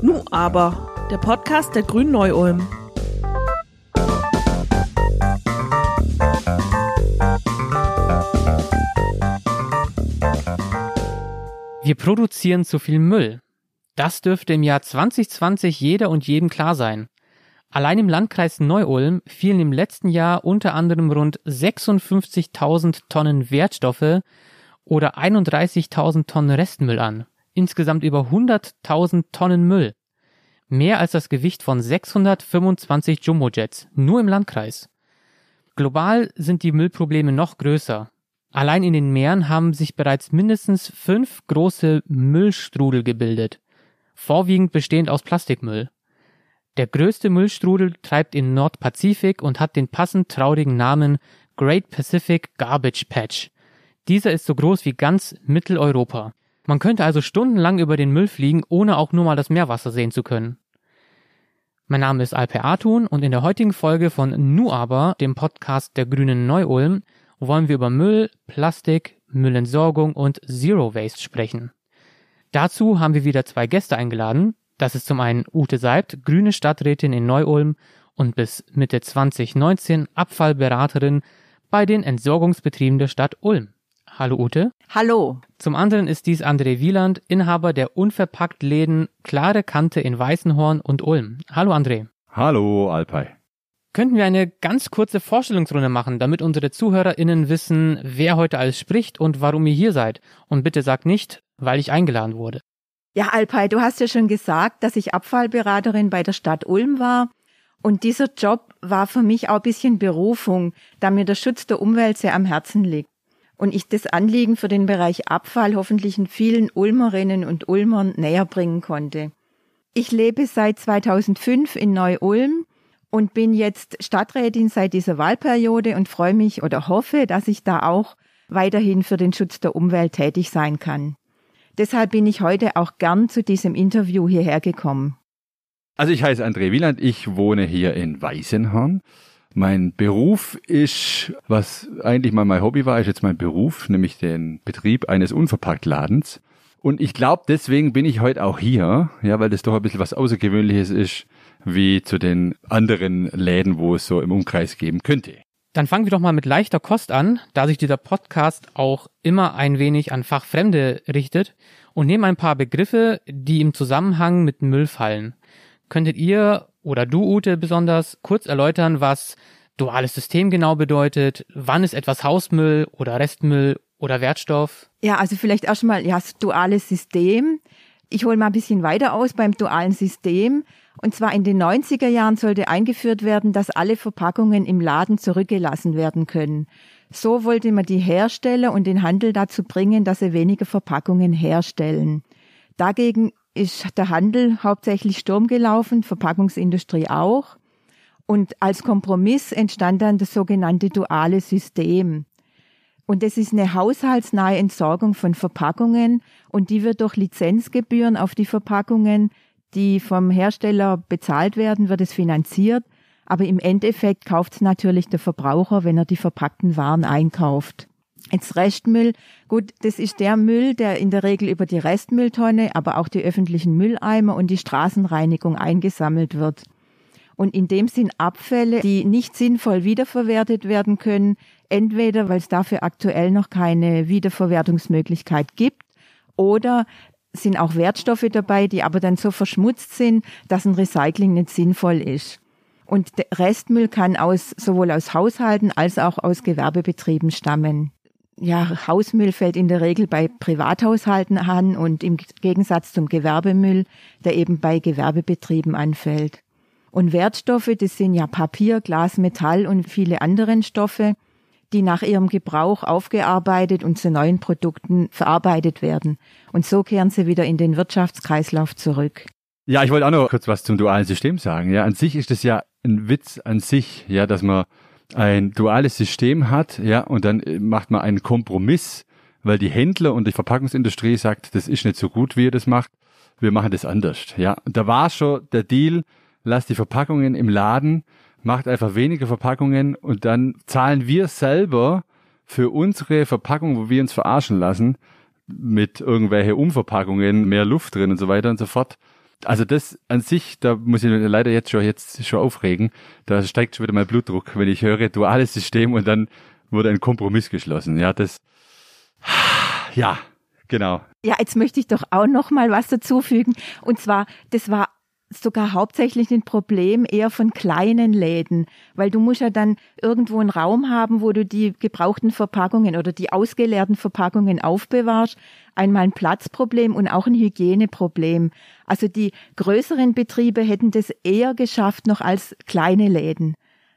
Nu aber, der Podcast der Grünen Neu-Ulm. Wir produzieren zu viel Müll. Das dürfte im Jahr 2020 jeder und jedem klar sein. Allein im Landkreis Neu-Ulm fielen im letzten Jahr unter anderem rund 56.000 Tonnen Wertstoffe oder 31.000 Tonnen Restmüll an. Insgesamt über 100.000 Tonnen Müll. Mehr als das Gewicht von 625 Jumbojets, nur im Landkreis. Global sind die Müllprobleme noch größer. Allein in den Meeren haben sich bereits mindestens fünf große Müllstrudel gebildet, vorwiegend bestehend aus Plastikmüll. Der größte Müllstrudel treibt im Nordpazifik und hat den passend traurigen Namen Great Pacific Garbage Patch. Dieser ist so groß wie ganz Mitteleuropa. Man könnte also stundenlang über den Müll fliegen, ohne auch nur mal das Meerwasser sehen zu können. Mein Name ist Alper Artun und in der heutigen Folge von Nu aber, dem Podcast der Grünen Neu-Ulm, wollen wir über Müll, Plastik, Müllentsorgung und Zero Waste sprechen. Dazu haben wir wieder zwei Gäste eingeladen, das ist zum einen Ute Seibt, grüne Stadträtin in Neu-Ulm und bis Mitte 2019 Abfallberaterin bei den Entsorgungsbetrieben der Stadt Ulm. Hallo Ute. Hallo. Zum anderen ist dies André Wieland, Inhaber der Unverpackt-Läden Klare Kante in Weißenhorn und Ulm. Hallo André. Hallo Alpay. Könnten wir eine ganz kurze Vorstellungsrunde machen, damit unsere ZuhörerInnen wissen, wer heute alles spricht und warum ihr hier seid? Und bitte sagt nicht, weil ich eingeladen wurde. Ja, Alpay, du hast ja schon gesagt, dass ich Abfallberaterin bei der Stadt Ulm war. Und dieser Job war für mich auch ein bisschen Berufung, da mir der Schutz der Umwelt sehr am Herzen liegt. Und ich das Anliegen für den Bereich Abfall hoffentlich in vielen Ulmerinnen und Ulmern näher bringen konnte. Ich lebe seit 2005 in Neu-Ulm und bin jetzt Stadträtin seit dieser Wahlperiode und freue mich oder hoffe, dass ich da auch weiterhin für den Schutz der Umwelt tätig sein kann. Deshalb bin ich heute auch gern zu diesem Interview hierher gekommen. Also ich heiße André Wieland, ich wohne hier in Weißenhorn. Mein Beruf ist, was eigentlich mal mein Hobby war, ist jetzt mein Beruf, nämlich den Betrieb eines Unverpacktladens. Und ich glaube, deswegen bin ich heute auch hier, ja, weil das doch ein bisschen was Außergewöhnliches ist, wie zu den anderen Läden, wo es so im Umkreis geben könnte. Dann fangen wir doch mal mit leichter Kost an, da sich dieser Podcast auch immer ein wenig an Fachfremde richtet und nehmen ein paar Begriffe, die im Zusammenhang mit Müll fallen. Könntet ihr oder du, Ute, besonders kurz erläutern, was duales System genau bedeutet? Wann ist etwas Hausmüll oder Restmüll oder Wertstoff? Ja, also vielleicht erstmal, ja, das duales System. Ich hole mal ein bisschen weiter aus beim dualen System. Und zwar in den 90er Jahren sollte eingeführt werden, dass alle Verpackungen im Laden zurückgelassen werden können. So wollte man die Hersteller und den Handel dazu bringen, dass sie weniger Verpackungen herstellen. Dagegen ist der Handel hauptsächlich Sturm gelaufen, Verpackungsindustrie auch. Und als Kompromiss entstand dann das sogenannte duale System. Und das ist eine haushaltsnahe Entsorgung von Verpackungen und die wird durch Lizenzgebühren auf die Verpackungen die vom Hersteller bezahlt werden, wird es finanziert. Aber im Endeffekt kauft es natürlich der Verbraucher, wenn er die verpackten Waren einkauft. Jetzt Restmüll, gut, das ist der Müll, der in der Regel über die Restmülltonne, aber auch die öffentlichen Mülleimer und die Straßenreinigung eingesammelt wird. Und in dem sind Abfälle, die nicht sinnvoll wiederverwertet werden können, entweder weil es dafür aktuell noch keine Wiederverwertungsmöglichkeit gibt oder sind auch Wertstoffe dabei, die aber dann so verschmutzt sind, dass ein Recycling nicht sinnvoll ist. Und Restmüll kann aus, sowohl aus Haushalten als auch aus Gewerbebetrieben stammen. Ja, Hausmüll fällt in der Regel bei Privathaushalten an und im Gegensatz zum Gewerbemüll, der eben bei Gewerbebetrieben anfällt. Und Wertstoffe, das sind ja Papier, Glas, Metall und viele andere Stoffe, die nach ihrem Gebrauch aufgearbeitet und zu neuen Produkten verarbeitet werden. Und so kehren sie wieder in den Wirtschaftskreislauf zurück. Ja, ich wollte auch noch kurz was zum dualen System sagen. Ja, an sich ist es ja ein Witz an sich, ja, dass man ein duales System hat, ja, und dann macht man einen Kompromiss, weil die Händler und die Verpackungsindustrie sagt, das ist nicht so gut, wie ihr das macht. Wir machen das anders, ja. Da war schon der Deal, lass die Verpackungen im Laden macht einfach weniger Verpackungen und dann zahlen wir selber für unsere Verpackung, wo wir uns verarschen lassen, mit irgendwelche Umverpackungen, mehr Luft drin und so weiter und so fort. Also das an sich, da muss ich leider jetzt schon jetzt schon aufregen. Da steigt schon wieder mein Blutdruck, wenn ich höre duales System und dann wurde ein Kompromiss geschlossen. Ja, das ja, genau. Ja, jetzt möchte ich doch auch noch mal was dazufügen. Und zwar, das war sogar hauptsächlich ein Problem eher von kleinen Läden, weil du musst ja dann irgendwo einen Raum haben, wo du die gebrauchten Verpackungen oder die ausgeleerten Verpackungen aufbewahrst. Einmal ein Platzproblem und auch ein Hygieneproblem. Also die größeren Betriebe hätten das eher geschafft noch als kleine Läden.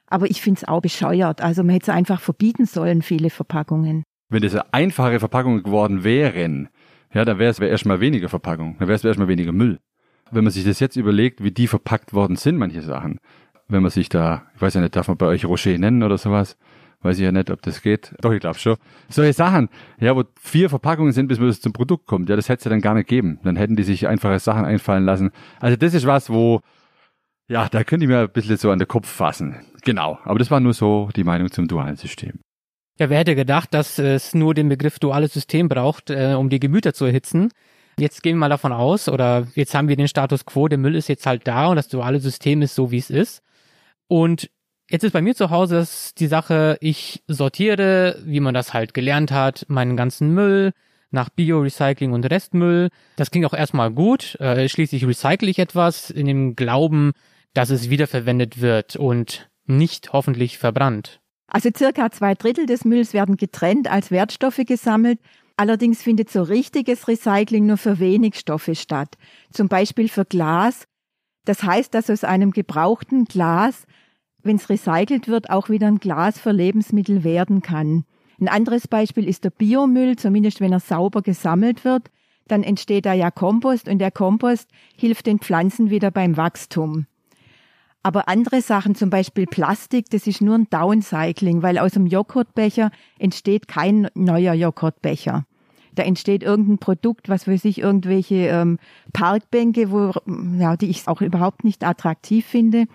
Aber ich finde es auch bescheuert. Also man hätte es einfach verbieten sollen, viele Verpackungen. Wenn das einfache Verpackungen geworden wären, ja, dann wäre es erstmal weniger Verpackung, dann wäre es erstmal weniger Müll. Wenn man sich das jetzt überlegt, wie die verpackt worden sind, manche Sachen, wenn man sich da, ich weiß ja nicht, darf man bei euch Rocher nennen oder sowas? Weiß ich ja nicht, ob das geht. Doch, ich glaube schon. Solche Sachen, ja, wo vier Verpackungen sind, bis man das zum Produkt kommt, ja, das hätte es ja dann gar nicht geben. Dann hätten die sich einfache Sachen einfallen lassen. Also das ist was, wo, ja, da könnte ich mir ein bisschen so an den Kopf fassen. Genau. Aber das war nur so die Meinung zum dualen System. Ja, wer hätte gedacht, dass es nur den Begriff duales System braucht, äh, um die Gemüter zu erhitzen? Jetzt gehen wir mal davon aus, oder jetzt haben wir den Status quo, der Müll ist jetzt halt da und das duale System ist so, wie es ist. Und jetzt ist bei mir zu Hause das die Sache, ich sortiere, wie man das halt gelernt hat, meinen ganzen Müll nach Bio, Recycling und Restmüll. Das klingt auch erstmal gut. Äh, schließlich recycle ich etwas in dem Glauben, dass es wiederverwendet wird und nicht hoffentlich verbrannt. Also circa zwei Drittel des Mülls werden getrennt als Wertstoffe gesammelt. Allerdings findet so richtiges Recycling nur für wenig Stoffe statt. Zum Beispiel für Glas. Das heißt, dass aus einem gebrauchten Glas, wenn es recycelt wird, auch wieder ein Glas für Lebensmittel werden kann. Ein anderes Beispiel ist der Biomüll, zumindest wenn er sauber gesammelt wird. Dann entsteht da ja Kompost und der Kompost hilft den Pflanzen wieder beim Wachstum. Aber andere Sachen, zum Beispiel Plastik, das ist nur ein Downcycling, weil aus dem Joghurtbecher entsteht kein neuer Joghurtbecher. Da entsteht irgendein Produkt, was weiß ich, irgendwelche ähm, Parkbänke, wo, ja, die ich auch überhaupt nicht attraktiv finde.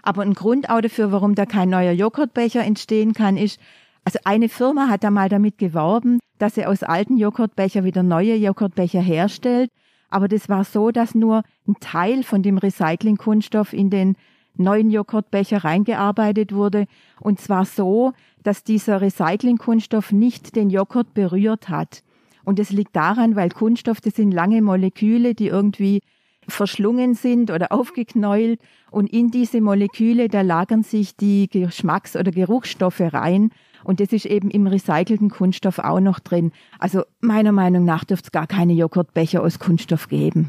Aber ein Grund auch dafür, warum da kein neuer Joghurtbecher entstehen kann, ist, also eine Firma hat da mal damit geworben, dass sie aus alten Joghurtbecher wieder neue Joghurtbecher herstellt. Aber das war so, dass nur ein Teil von dem Recyclingkunststoff in den neuen Joghurtbecher reingearbeitet wurde. Und zwar so, dass dieser Recyclingkunststoff nicht den Joghurt berührt hat. Und es liegt daran, weil Kunststoff, das sind lange Moleküle, die irgendwie verschlungen sind oder aufgeknäult. Und in diese Moleküle, da lagern sich die Geschmacks- oder Geruchsstoffe rein. Und das ist eben im recycelten Kunststoff auch noch drin. Also meiner Meinung nach dürfte es gar keine Joghurtbecher aus Kunststoff geben.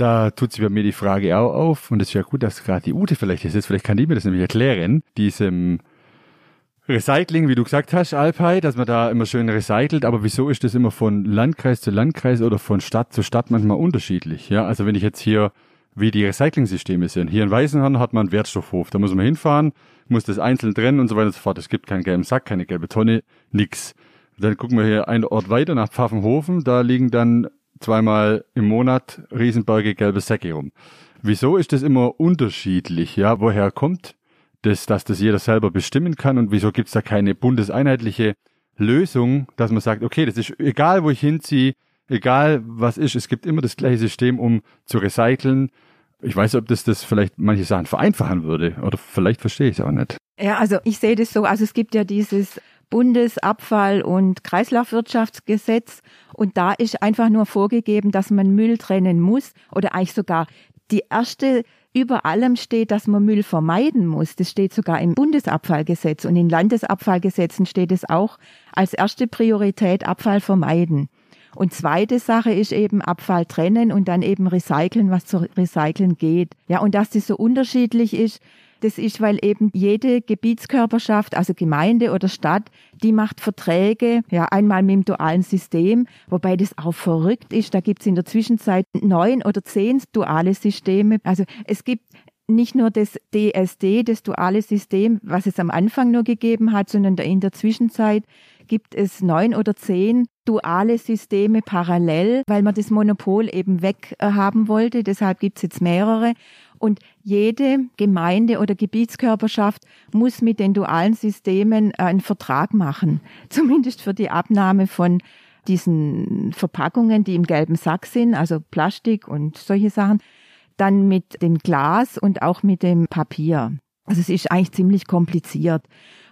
Da tut sich bei mir die Frage auch auf, und es ja gut, dass gerade die Ute vielleicht ist, vielleicht kann die mir das nämlich erklären, diesem Recycling, wie du gesagt hast, Alpay, dass man da immer schön recycelt, aber wieso ist das immer von Landkreis zu Landkreis oder von Stadt zu Stadt manchmal unterschiedlich? Ja, also wenn ich jetzt hier, wie die Recycling-Systeme sind, hier in Weißenhorn hat man einen Wertstoffhof, da muss man hinfahren, muss das einzeln trennen und so weiter und so fort. Es gibt keinen gelben Sack, keine gelbe Tonne, nix. Dann gucken wir hier einen Ort weiter nach Pfaffenhofen, da liegen dann zweimal im Monat Riesenberge gelbe Säcke rum. Wieso ist das immer unterschiedlich? Ja, woher kommt das, dass das jeder selber bestimmen kann und wieso gibt's da keine bundeseinheitliche Lösung, dass man sagt, okay, das ist egal, wo ich hinziehe, egal was ist, es gibt immer das gleiche System, um zu recyceln. Ich weiß, ob das das vielleicht manche Sachen vereinfachen würde oder vielleicht verstehe ich es auch nicht. Ja, also ich sehe das so, also es gibt ja dieses Bundesabfall- und Kreislaufwirtschaftsgesetz. Und da ist einfach nur vorgegeben, dass man Müll trennen muss oder eigentlich sogar die erste über allem steht, dass man Müll vermeiden muss. Das steht sogar im Bundesabfallgesetz und in Landesabfallgesetzen steht es auch als erste Priorität Abfall vermeiden. Und zweite Sache ist eben Abfall trennen und dann eben recyceln, was zu recyceln geht. Ja, und dass das so unterschiedlich ist, das ist, weil eben jede Gebietskörperschaft, also Gemeinde oder Stadt, die macht Verträge, ja, einmal mit dem dualen System, wobei das auch verrückt ist. Da gibt es in der Zwischenzeit neun oder zehn duale Systeme. Also es gibt nicht nur das DSD, das duale System, was es am Anfang nur gegeben hat, sondern in der Zwischenzeit gibt es neun oder zehn duale Systeme parallel, weil man das Monopol eben weghaben wollte. Deshalb gibt es jetzt mehrere. Und jede Gemeinde oder Gebietskörperschaft muss mit den dualen Systemen einen Vertrag machen, zumindest für die Abnahme von diesen Verpackungen, die im gelben Sack sind, also Plastik und solche Sachen, dann mit dem Glas und auch mit dem Papier. Also es ist eigentlich ziemlich kompliziert.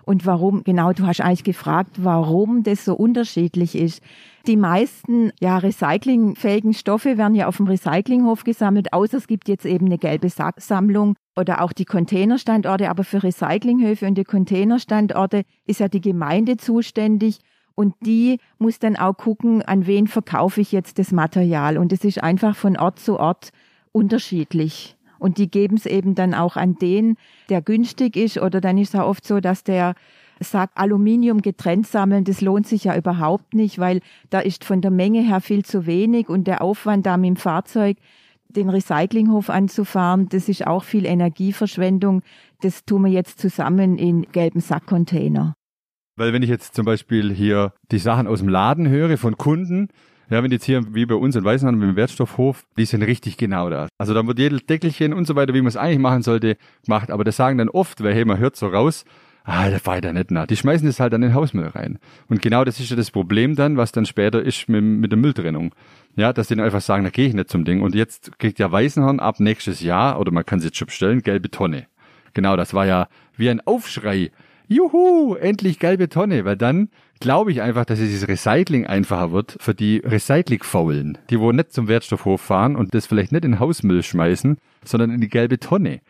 Und warum, genau, du hast eigentlich gefragt, warum das so unterschiedlich ist. Die meisten ja, recyclingfähigen Stoffe werden ja auf dem Recyclinghof gesammelt, außer es gibt jetzt eben eine gelbe Sacksammlung oder auch die Containerstandorte. Aber für Recyclinghöfe und die Containerstandorte ist ja die Gemeinde zuständig. Und die muss dann auch gucken, an wen verkaufe ich jetzt das Material. Und es ist einfach von Ort zu Ort unterschiedlich. Und die geben es eben dann auch an den, der günstig ist. Oder dann ist es auch oft so, dass der sagt, Aluminium getrennt sammeln, das lohnt sich ja überhaupt nicht, weil da ist von der Menge her viel zu wenig und der Aufwand da mit dem Fahrzeug, den Recyclinghof anzufahren, das ist auch viel Energieverschwendung. Das tun wir jetzt zusammen in gelben Sackcontainer. Weil wenn ich jetzt zum Beispiel hier die Sachen aus dem Laden höre von Kunden, ja, wenn jetzt hier wie bei uns in Weißenhandel mit dem Wertstoffhof, die sind richtig genau da. Also da wird jedes Deckelchen und so weiter, wie man es eigentlich machen sollte, gemacht. Aber das sagen dann oft, weil hey, man hört so raus, ah, war ja nicht nah. Die schmeißen das halt an den Hausmüll rein. Und genau das ist ja das Problem dann, was dann später ist mit, mit der Mülltrennung. Ja, dass die dann einfach sagen, da gehe ich nicht zum Ding. Und jetzt kriegt ja Weißenhorn ab nächstes Jahr, oder man kann es jetzt schon bestellen, gelbe Tonne. Genau, das war ja wie ein Aufschrei. Juhu, endlich gelbe Tonne, weil dann glaube ich einfach, dass dieses Recycling einfacher wird für die Recycling-Faulen, die wo nicht zum Wertstoffhof fahren und das vielleicht nicht in Hausmüll schmeißen, sondern in die gelbe Tonne.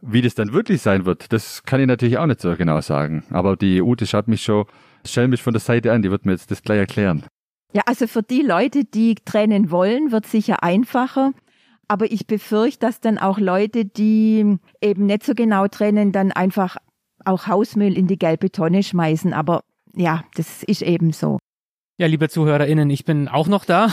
Wie das dann wirklich sein wird, das kann ich natürlich auch nicht so genau sagen. Aber die Ute schaut mich schon schelmisch von der Seite an, die wird mir jetzt das gleich erklären. Ja, also für die Leute, die trennen wollen, wird sicher einfacher. Aber ich befürchte, dass dann auch Leute, die eben nicht so genau trennen, dann einfach auch Hausmüll in die gelbe Tonne schmeißen. Aber ja, das ist eben so. Ja, liebe ZuhörerInnen, ich bin auch noch da.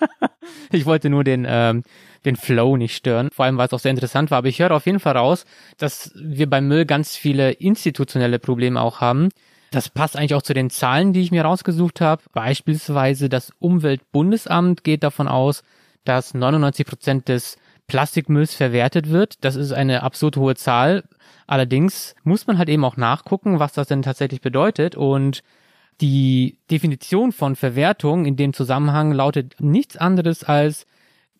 ich wollte nur den, ähm, den Flow nicht stören, vor allem weil es auch sehr interessant war. Aber ich höre auf jeden Fall raus, dass wir beim Müll ganz viele institutionelle Probleme auch haben. Das passt eigentlich auch zu den Zahlen, die ich mir rausgesucht habe. Beispielsweise das Umweltbundesamt geht davon aus, dass 99 Prozent des Plastikmülls verwertet wird. Das ist eine absurd hohe Zahl. Allerdings muss man halt eben auch nachgucken, was das denn tatsächlich bedeutet und die Definition von Verwertung in dem Zusammenhang lautet nichts anderes als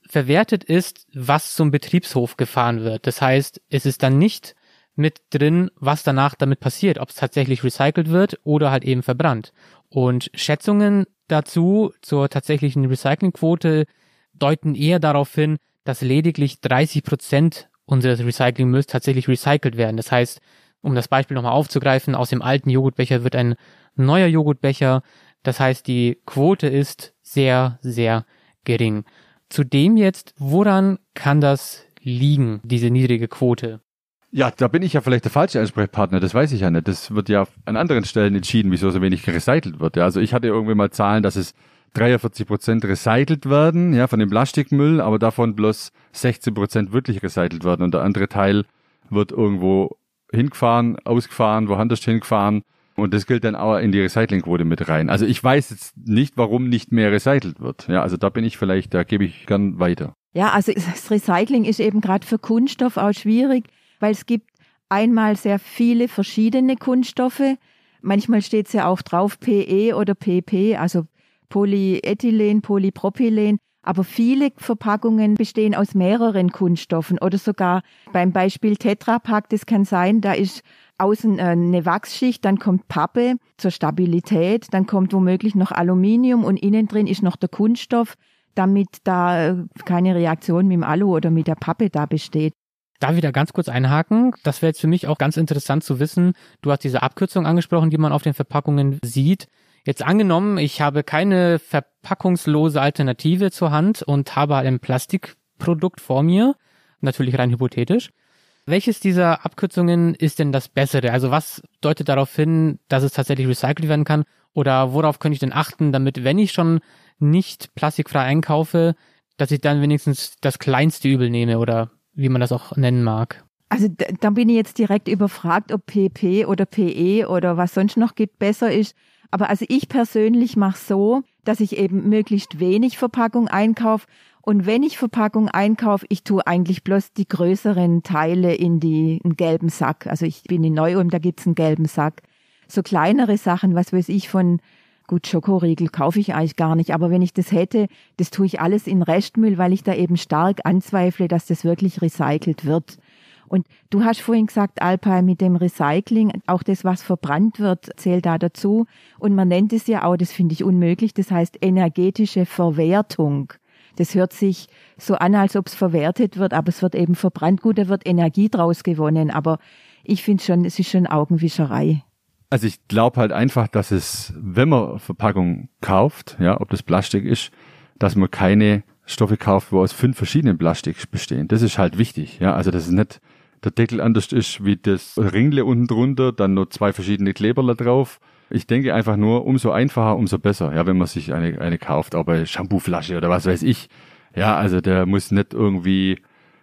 verwertet ist, was zum Betriebshof gefahren wird. Das heißt, es ist dann nicht mit drin, was danach damit passiert, ob es tatsächlich recycelt wird oder halt eben verbrannt. Und Schätzungen dazu zur tatsächlichen Recyclingquote deuten eher darauf hin, dass lediglich 30 Prozent unseres Recyclingmülls tatsächlich recycelt werden. Das heißt, um das Beispiel nochmal aufzugreifen, aus dem alten Joghurtbecher wird ein neuer Joghurtbecher. Das heißt, die Quote ist sehr, sehr gering. Zudem jetzt, woran kann das liegen, diese niedrige Quote? Ja, da bin ich ja vielleicht der falsche Ansprechpartner, das weiß ich ja nicht. Das wird ja an anderen Stellen entschieden, wieso so wenig recycelt wird. Also ich hatte irgendwie mal Zahlen, dass es 43 Prozent recycelt werden, ja, von dem Plastikmüll, aber davon bloß 16 Prozent wirklich recycelt werden und der andere Teil wird irgendwo hingefahren, ausgefahren, woanders hingefahren und das gilt dann auch in die Recyclingquote mit rein. Also ich weiß jetzt nicht, warum nicht mehr recycelt wird. Ja, also da bin ich vielleicht, da gebe ich gern weiter. Ja, also das Recycling ist eben gerade für Kunststoff auch schwierig, weil es gibt einmal sehr viele verschiedene Kunststoffe. Manchmal steht es ja auch drauf PE oder PP, also Polyethylen, Polypropylen. Aber viele Verpackungen bestehen aus mehreren Kunststoffen oder sogar beim Beispiel Tetra Pak, das kann sein, da ist außen äh, eine Wachsschicht, dann kommt Pappe zur Stabilität, dann kommt womöglich noch Aluminium und innen drin ist noch der Kunststoff, damit da äh, keine Reaktion mit dem Alu oder mit der Pappe da besteht. Da wieder ganz kurz einhaken. Das wäre jetzt für mich auch ganz interessant zu wissen. Du hast diese Abkürzung angesprochen, die man auf den Verpackungen sieht. Jetzt angenommen, ich habe keine verpackungslose Alternative zur Hand und habe ein Plastikprodukt vor mir, natürlich rein hypothetisch. Welches dieser Abkürzungen ist denn das bessere? Also was deutet darauf hin, dass es tatsächlich recycelt werden kann? Oder worauf könnte ich denn achten, damit, wenn ich schon nicht plastikfrei einkaufe, dass ich dann wenigstens das kleinste Übel nehme oder wie man das auch nennen mag? Also da bin ich jetzt direkt überfragt, ob PP oder PE oder was sonst noch gibt besser ist. Aber also ich persönlich mache so, dass ich eben möglichst wenig Verpackung einkaufe. Und wenn ich Verpackung einkaufe, ich tue eigentlich bloß die größeren Teile in die einen gelben Sack. Also ich bin in Neu-Ulm, da gibt's einen gelben Sack. So kleinere Sachen, was weiß ich, von Gut, Schokoriegel kaufe ich eigentlich gar nicht, aber wenn ich das hätte, das tue ich alles in Restmüll, weil ich da eben stark anzweifle, dass das wirklich recycelt wird. Und du hast vorhin gesagt, Alpine, mit dem Recycling, auch das, was verbrannt wird, zählt da dazu. Und man nennt es ja auch, das finde ich unmöglich, das heißt energetische Verwertung. Das hört sich so an, als ob es verwertet wird, aber es wird eben verbrannt. Gut, da wird Energie draus gewonnen, aber ich finde schon, es ist schon Augenwischerei. Also ich glaube halt einfach, dass es, wenn man Verpackung kauft, ja, ob das Plastik ist, dass man keine Stoffe kauft, wo aus fünf verschiedenen Plastik bestehen. Das ist halt wichtig, ja. Also das ist nicht der Deckel anders ist wie das Ringle unten drunter, dann nur zwei verschiedene Kleberler drauf. Ich denke einfach nur, umso einfacher, umso besser, ja, wenn man sich eine, eine kauft, auch bei Shampooflasche oder was weiß ich. Ja, also der muss nicht irgendwie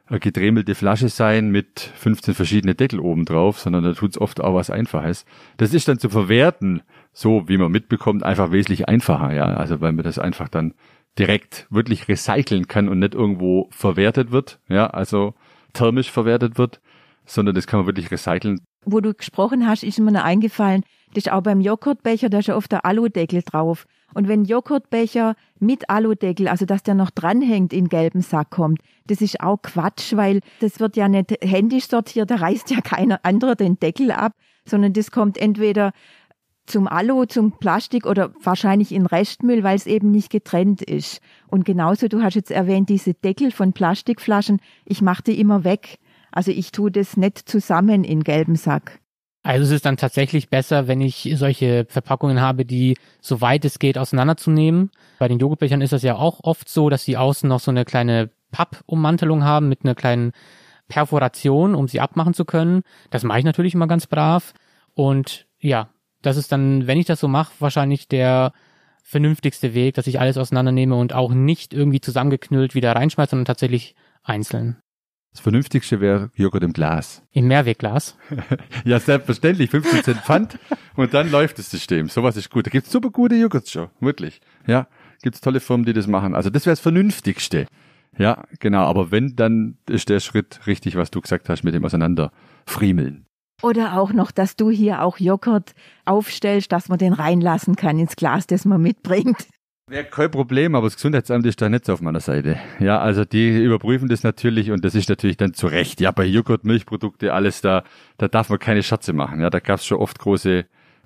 eine gedremelte Flasche sein mit 15 verschiedene Deckel oben drauf, sondern da tut's oft auch was Einfaches. Das ist dann zu verwerten, so wie man mitbekommt, einfach wesentlich einfacher, ja. Also weil man das einfach dann direkt wirklich recyceln kann und nicht irgendwo verwertet wird, ja, also thermisch verwertet wird, sondern das kann man wirklich recyceln. Wo du gesprochen hast, ist mir noch eingefallen, das ist auch beim Joghurtbecher, da ist ja oft der Aludeckel drauf. Und wenn Joghurtbecher mit Aludeckel, also dass der noch dranhängt, in gelben Sack kommt, das ist auch Quatsch, weil das wird ja nicht händisch sortiert, da reißt ja keiner anderer den Deckel ab, sondern das kommt entweder zum Alu, zum Plastik oder wahrscheinlich in Restmüll, weil es eben nicht getrennt ist. Und genauso, du hast jetzt erwähnt, diese Deckel von Plastikflaschen, ich mache die immer weg. Also ich tue das nicht zusammen in gelben Sack. Also es ist dann tatsächlich besser, wenn ich solche Verpackungen habe, die so weit es geht auseinanderzunehmen. Bei den Joghurtbechern ist das ja auch oft so, dass sie außen noch so eine kleine Pappummantelung haben mit einer kleinen Perforation, um sie abmachen zu können. Das mache ich natürlich immer ganz brav. Und ja, das ist dann, wenn ich das so mache, wahrscheinlich der vernünftigste Weg, dass ich alles auseinandernehme und auch nicht irgendwie zusammengeknüllt wieder reinschmeiße, sondern tatsächlich einzeln. Das Vernünftigste wäre Joghurt im Glas. Im Mehrwegglas? ja, selbstverständlich. 15 Cent Pfand und dann läuft das System. Sowas ist gut. Da gibt's super gute Joghurts schon. Wirklich. Ja, gibt's tolle Firmen, die das machen. Also das wäre das Vernünftigste. Ja, genau. Aber wenn, dann ist der Schritt richtig, was du gesagt hast, mit dem Auseinanderfriemeln. Oder auch noch, dass du hier auch Joghurt aufstellst, dass man den reinlassen kann ins Glas, das man mitbringt. Wäre kein Problem, aber das Gesundheitsamt ist da nicht so auf meiner Seite. Ja, also die überprüfen das natürlich und das ist natürlich dann zu Recht. Ja, bei Joghurt, Milchprodukte, alles da, da darf man keine Schatze machen. Ja, da gab es schon oft große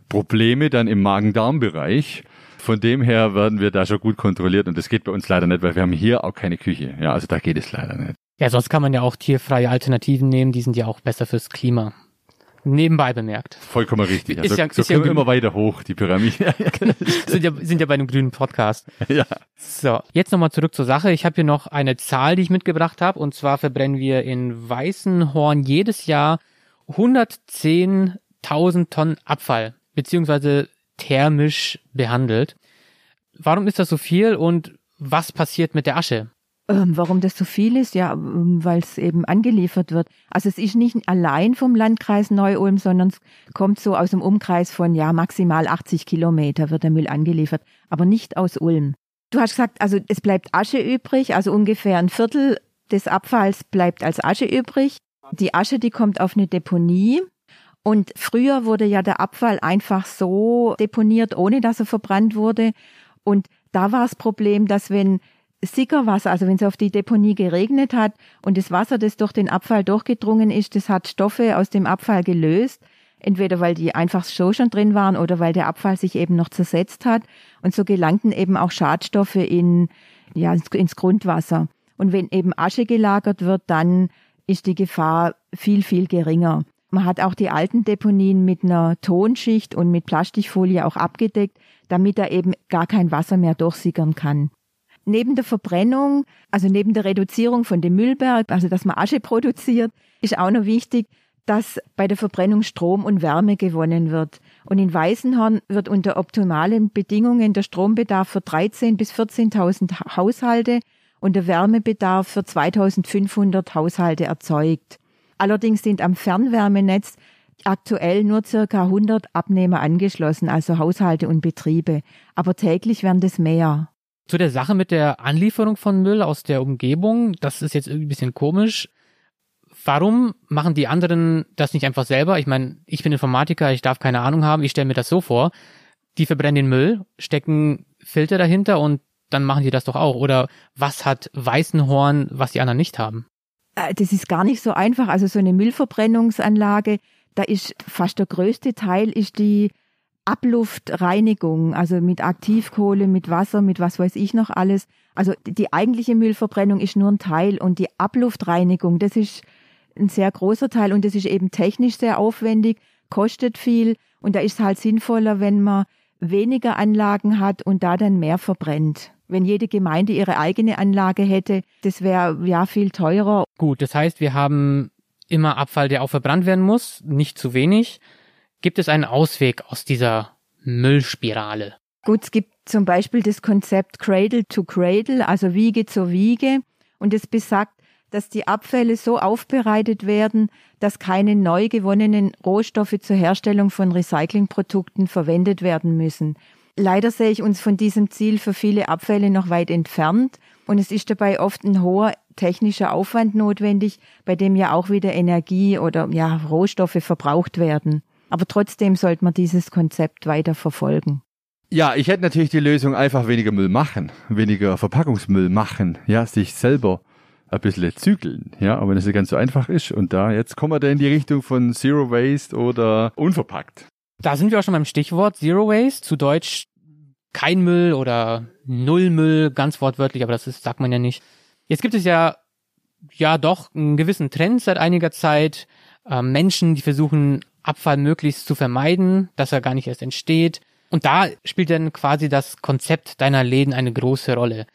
Probleme dann im Magen-Darm-Bereich. Von dem her werden wir da schon gut kontrolliert und das geht bei uns leider nicht, weil wir haben hier auch keine Küche. Ja, also da geht es leider nicht. Ja, sonst kann man ja auch tierfreie Alternativen nehmen, die sind ja auch besser fürs Klima. Nebenbei bemerkt. Vollkommen richtig. Also, ist ja, so ist ja immer weiter hoch, die Pyramide. sind, ja, sind ja bei einem grünen Podcast. Ja. So, jetzt nochmal zurück zur Sache. Ich habe hier noch eine Zahl, die ich mitgebracht habe. Und zwar verbrennen wir in Weißenhorn jedes Jahr 110.000 Tonnen Abfall, beziehungsweise thermisch behandelt. Warum ist das so viel und was passiert mit der Asche? Ähm, warum das so viel ist? Ja, ähm, weil es eben angeliefert wird. Also es ist nicht allein vom Landkreis Neu-Ulm, sondern es kommt so aus dem Umkreis von ja maximal 80 Kilometer wird der Müll angeliefert, aber nicht aus Ulm. Du hast gesagt, also es bleibt Asche übrig, also ungefähr ein Viertel des Abfalls bleibt als Asche übrig. Die Asche, die kommt auf eine Deponie. Und früher wurde ja der Abfall einfach so deponiert, ohne dass er verbrannt wurde. Und da war das Problem, dass wenn Sickerwasser, also wenn es auf die Deponie geregnet hat und das Wasser, das durch den Abfall durchgedrungen ist, das hat Stoffe aus dem Abfall gelöst. Entweder weil die einfach so schon drin waren oder weil der Abfall sich eben noch zersetzt hat. Und so gelangten eben auch Schadstoffe in, ja, ins Grundwasser. Und wenn eben Asche gelagert wird, dann ist die Gefahr viel, viel geringer. Man hat auch die alten Deponien mit einer Tonschicht und mit Plastikfolie auch abgedeckt, damit da eben gar kein Wasser mehr durchsickern kann neben der Verbrennung, also neben der Reduzierung von dem Müllberg, also dass man Asche produziert, ist auch noch wichtig, dass bei der Verbrennung Strom und Wärme gewonnen wird. Und in Weißenhorn wird unter optimalen Bedingungen der Strombedarf für 13.000 bis 14.000 Haushalte und der Wärmebedarf für 2.500 Haushalte erzeugt. Allerdings sind am Fernwärmenetz aktuell nur circa 100 Abnehmer angeschlossen, also Haushalte und Betriebe. Aber täglich werden das mehr. Zu der Sache mit der Anlieferung von Müll aus der Umgebung, das ist jetzt irgendwie ein bisschen komisch. Warum machen die anderen das nicht einfach selber? Ich meine, ich bin Informatiker, ich darf keine Ahnung haben, ich stelle mir das so vor. die verbrennen den Müll, stecken Filter dahinter und dann machen die das doch auch. Oder was hat Weißenhorn, was die anderen nicht haben? Äh, das ist gar nicht so einfach. Also so eine Müllverbrennungsanlage, da ist fast der größte Teil ist die Abluftreinigung, also mit Aktivkohle, mit Wasser, mit was weiß ich noch alles. Also die eigentliche Müllverbrennung ist nur ein Teil und die Abluftreinigung, das ist ein sehr großer Teil und das ist eben technisch sehr aufwendig, kostet viel und da ist es halt sinnvoller, wenn man weniger Anlagen hat und da dann mehr verbrennt. Wenn jede Gemeinde ihre eigene Anlage hätte, das wäre ja viel teurer. Gut, das heißt, wir haben immer Abfall, der auch verbrannt werden muss, nicht zu wenig. Gibt es einen Ausweg aus dieser Müllspirale? Gut, es gibt zum Beispiel das Konzept Cradle to Cradle, also Wiege zur Wiege. Und es besagt, dass die Abfälle so aufbereitet werden, dass keine neu gewonnenen Rohstoffe zur Herstellung von Recyclingprodukten verwendet werden müssen. Leider sehe ich uns von diesem Ziel für viele Abfälle noch weit entfernt und es ist dabei oft ein hoher technischer Aufwand notwendig, bei dem ja auch wieder Energie oder ja Rohstoffe verbraucht werden. Aber trotzdem sollte man dieses Konzept weiter verfolgen. Ja, ich hätte natürlich die Lösung einfach weniger Müll machen, weniger Verpackungsmüll machen, ja, sich selber ein bisschen zügeln, ja, aber wenn das nicht ganz so einfach ist und da, jetzt kommen wir da in die Richtung von Zero Waste oder unverpackt. Da sind wir auch schon beim Stichwort Zero Waste, zu Deutsch kein Müll oder Null Müll, ganz wortwörtlich, aber das ist, sagt man ja nicht. Jetzt gibt es ja, ja doch einen gewissen Trend seit einiger Zeit, äh, Menschen, die versuchen, Abfall möglichst zu vermeiden, dass er gar nicht erst entsteht. Und da spielt dann quasi das Konzept deiner Läden eine große Rolle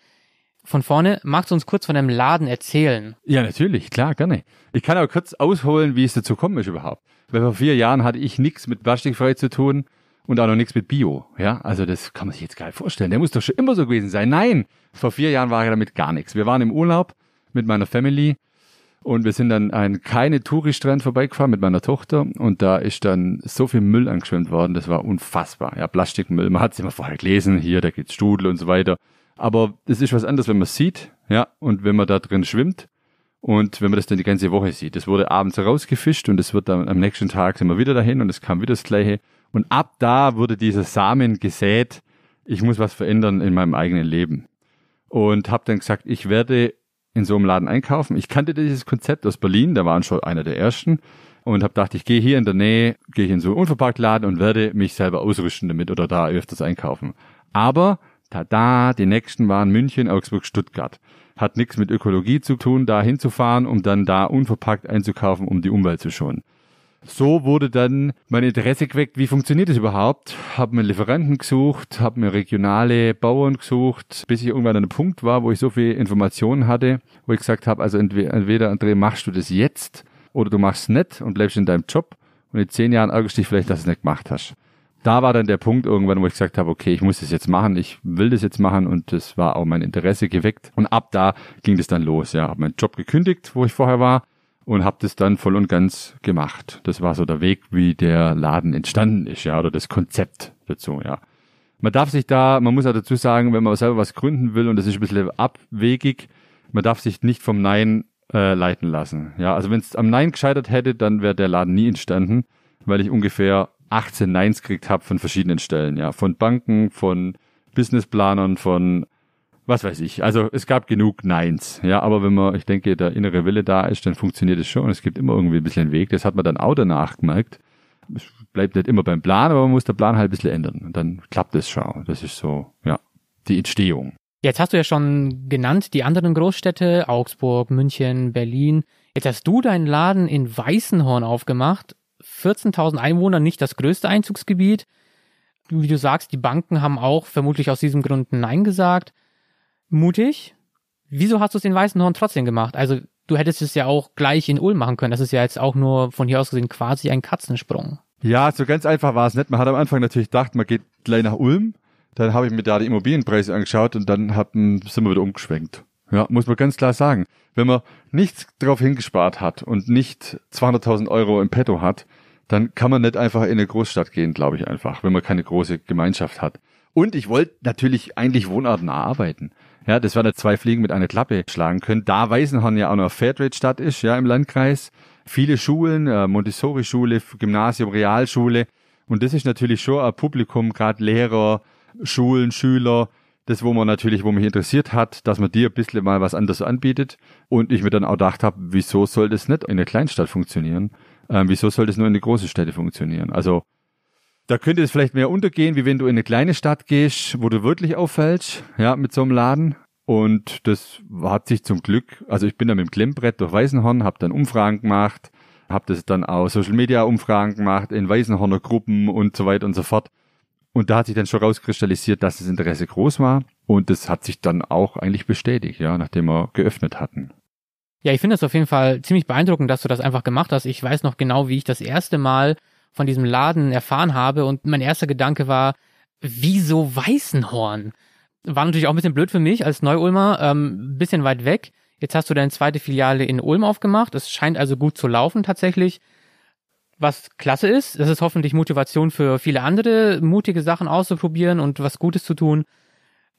von vorne. Magst du uns kurz von dem Laden erzählen? Ja, natürlich, klar, gerne. Ich kann auch kurz ausholen, wie es dazu gekommen ist überhaupt. Weil vor vier Jahren hatte ich nichts mit plastikfrei zu tun und auch noch nichts mit Bio. Ja, also das kann man sich jetzt gar nicht vorstellen. Der muss doch schon immer so gewesen sein. Nein, vor vier Jahren war er damit gar nichts. Wir waren im Urlaub mit meiner Family und wir sind dann an keine Touristrand vorbeigefahren mit meiner Tochter und da ist dann so viel Müll angeschwemmt worden, das war unfassbar. Ja, Plastikmüll, man hat es immer vorher gelesen, hier, da geht's Strudel und so weiter. Aber es ist was anderes, wenn man sieht, ja, und wenn man da drin schwimmt und wenn man das dann die ganze Woche sieht. Das wurde abends rausgefischt und es wird dann am nächsten Tag sind wir wieder dahin und es kam wieder das Gleiche. Und ab da wurde dieser Samen gesät, ich muss was verändern in meinem eigenen Leben. Und habe dann gesagt, ich werde in so einem Laden einkaufen. Ich kannte dieses Konzept aus Berlin, da waren schon einer der ersten und habe gedacht, ich gehe hier in der Nähe, gehe in so einen Unverpacktladen und werde mich selber ausrüsten damit oder da öfters einkaufen. Aber Tada, die nächsten waren München, Augsburg, Stuttgart. Hat nichts mit Ökologie zu tun, da hinzufahren, um dann da unverpackt einzukaufen, um die Umwelt zu schonen. So wurde dann mein Interesse geweckt, wie funktioniert das überhaupt? Hab mir Lieferanten gesucht, hab mir regionale Bauern gesucht, bis ich irgendwann an einem Punkt war, wo ich so viel Informationen hatte, wo ich gesagt habe, also entweder, André, machst du das jetzt oder du machst es nicht und bleibst in deinem Job und in zehn Jahren ärgerst dich vielleicht, dass du es nicht gemacht hast da war dann der Punkt irgendwann, wo ich gesagt habe, okay, ich muss das jetzt machen, ich will das jetzt machen und das war auch mein Interesse geweckt. Und ab da ging das dann los. Ja, habe meinen Job gekündigt, wo ich vorher war und habe das dann voll und ganz gemacht. Das war so der Weg, wie der Laden entstanden ist, ja, oder das Konzept dazu, ja. Man darf sich da, man muss auch dazu sagen, wenn man selber was gründen will und das ist ein bisschen abwegig, man darf sich nicht vom Nein äh, leiten lassen. Ja, also wenn es am Nein gescheitert hätte, dann wäre der Laden nie entstanden, weil ich ungefähr 18 Neins gekriegt habe von verschiedenen Stellen, ja, von Banken, von Businessplanern, von was weiß ich. Also es gab genug Neins, ja, aber wenn man, ich denke, der innere Wille da ist, dann funktioniert es schon es gibt immer irgendwie ein bisschen Weg. Das hat man dann auch danach gemerkt. Es bleibt nicht immer beim Plan, aber man muss den Plan halt ein bisschen ändern und dann klappt es schon. Das ist so, ja, die Entstehung. Jetzt hast du ja schon genannt die anderen Großstädte, Augsburg, München, Berlin. Jetzt hast du deinen Laden in Weißenhorn aufgemacht 14.000 Einwohner nicht das größte Einzugsgebiet. Wie du sagst, die Banken haben auch vermutlich aus diesem Grund Nein gesagt. Mutig. Wieso hast du es in Weißenhorn trotzdem gemacht? Also du hättest es ja auch gleich in Ulm machen können. Das ist ja jetzt auch nur von hier aus gesehen quasi ein Katzensprung. Ja, so ganz einfach war es nicht. Man hat am Anfang natürlich gedacht, man geht gleich nach Ulm. Dann habe ich mir da die Immobilienpreise angeschaut und dann hab, sind wir wieder umgeschwenkt. Ja, muss man ganz klar sagen. Wenn man nichts drauf hingespart hat und nicht 200.000 Euro im Petto hat, dann kann man nicht einfach in eine Großstadt gehen, glaube ich einfach, wenn man keine große Gemeinschaft hat. Und ich wollte natürlich eigentlich wohnortnah arbeiten. Ja, das werden zwei Fliegen mit einer Klappe schlagen können. Da Weißenhorn ja auch noch Fairtrade-Stadt ist, ja, im Landkreis. Viele Schulen, äh, Montessori-Schule, Gymnasium, Realschule. Und das ist natürlich schon ein Publikum, gerade Lehrer, Schulen, Schüler, das, wo man natürlich, wo mich interessiert hat, dass man dir ein bisschen mal was anderes anbietet. Und ich mir dann auch gedacht habe, wieso soll das nicht in einer Kleinstadt funktionieren? Ähm, wieso soll das nur in eine große Städte funktionieren? Also da könnte es vielleicht mehr untergehen, wie wenn du in eine kleine Stadt gehst, wo du wirklich auffällst, ja, mit so einem Laden. Und das hat sich zum Glück, also ich bin da mit dem Klemmbrett durch Weißenhorn, habe dann Umfragen gemacht, habe das dann auch Social Media Umfragen gemacht in Weißenhorner Gruppen und so weiter und so fort. Und da hat sich dann schon rauskristallisiert, dass das Interesse groß war. Und das hat sich dann auch eigentlich bestätigt, ja, nachdem wir geöffnet hatten. Ja, ich finde es auf jeden Fall ziemlich beeindruckend, dass du das einfach gemacht hast. Ich weiß noch genau, wie ich das erste Mal von diesem Laden erfahren habe und mein erster Gedanke war, wieso Weißenhorn? War natürlich auch ein bisschen blöd für mich als Neu-Ulmer, ähm, bisschen weit weg. Jetzt hast du deine zweite Filiale in Ulm aufgemacht. Es scheint also gut zu laufen tatsächlich was klasse ist. Das ist hoffentlich Motivation für viele andere, mutige Sachen auszuprobieren und was Gutes zu tun.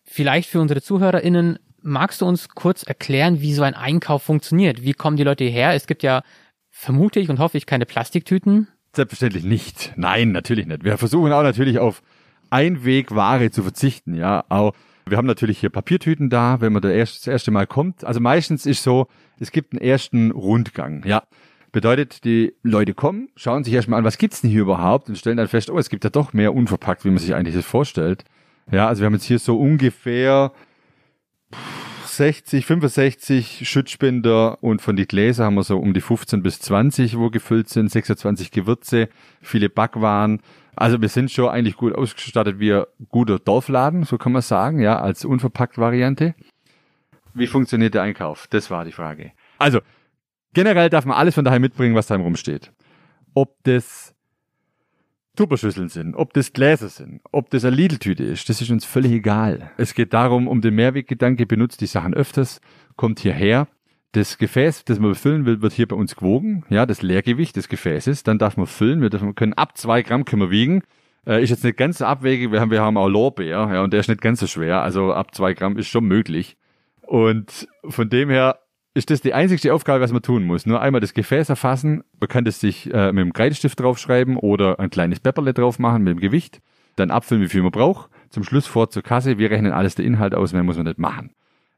Vielleicht für unsere ZuhörerInnen, magst du uns kurz erklären, wie so ein Einkauf funktioniert? Wie kommen die Leute hierher? Es gibt ja, vermute ich und hoffe ich, keine Plastiktüten. Selbstverständlich nicht. Nein, natürlich nicht. Wir versuchen auch natürlich auf Einwegware zu verzichten, ja. Auch wir haben natürlich hier Papiertüten da, wenn man das erste Mal kommt. Also meistens ist so, es gibt einen ersten Rundgang, ja. Bedeutet, die Leute kommen, schauen sich erstmal an, was gibt's denn hier überhaupt und stellen dann fest, oh, es gibt ja doch mehr unverpackt, wie man sich eigentlich das vorstellt. Ja, also wir haben jetzt hier so ungefähr 60, 65 Schutzspender und von die Gläser haben wir so um die 15 bis 20, wo gefüllt sind, 26 Gewürze, viele Backwaren. Also wir sind schon eigentlich gut ausgestattet wie ein guter Dorfladen, so kann man sagen, ja, als unverpackt Variante. Wie funktioniert der Einkauf? Das war die Frage. Also, Generell darf man alles von daheim mitbringen, was daheim rumsteht. Ob das Tupperschüsseln sind, ob das Gläser sind, ob das eine Lidl-Tüte ist, das ist uns völlig egal. Es geht darum, um den Mehrweggedanke, benutzt die Sachen öfters, kommt hierher. Das Gefäß, das man befüllen will, wird hier bei uns gewogen. Ja, das Leergewicht des Gefäßes. Dann darf man füllen. Wir dürfen, können ab zwei Gramm können wir wiegen. Äh, ist jetzt nicht ganz so abwegig. Wir haben, wir haben auch Lorbeer, ja, und der ist nicht ganz so schwer. Also ab zwei Gramm ist schon möglich. Und von dem her ist das die einzigste Aufgabe, was man tun muss. Nur einmal das Gefäß erfassen. Man kann das sich äh, mit dem Kreidestift draufschreiben oder ein kleines Pepperle drauf machen mit dem Gewicht. Dann abfüllen, wie viel man braucht. Zum Schluss vor zur Kasse. Wir rechnen alles der Inhalt aus, mehr muss man nicht machen.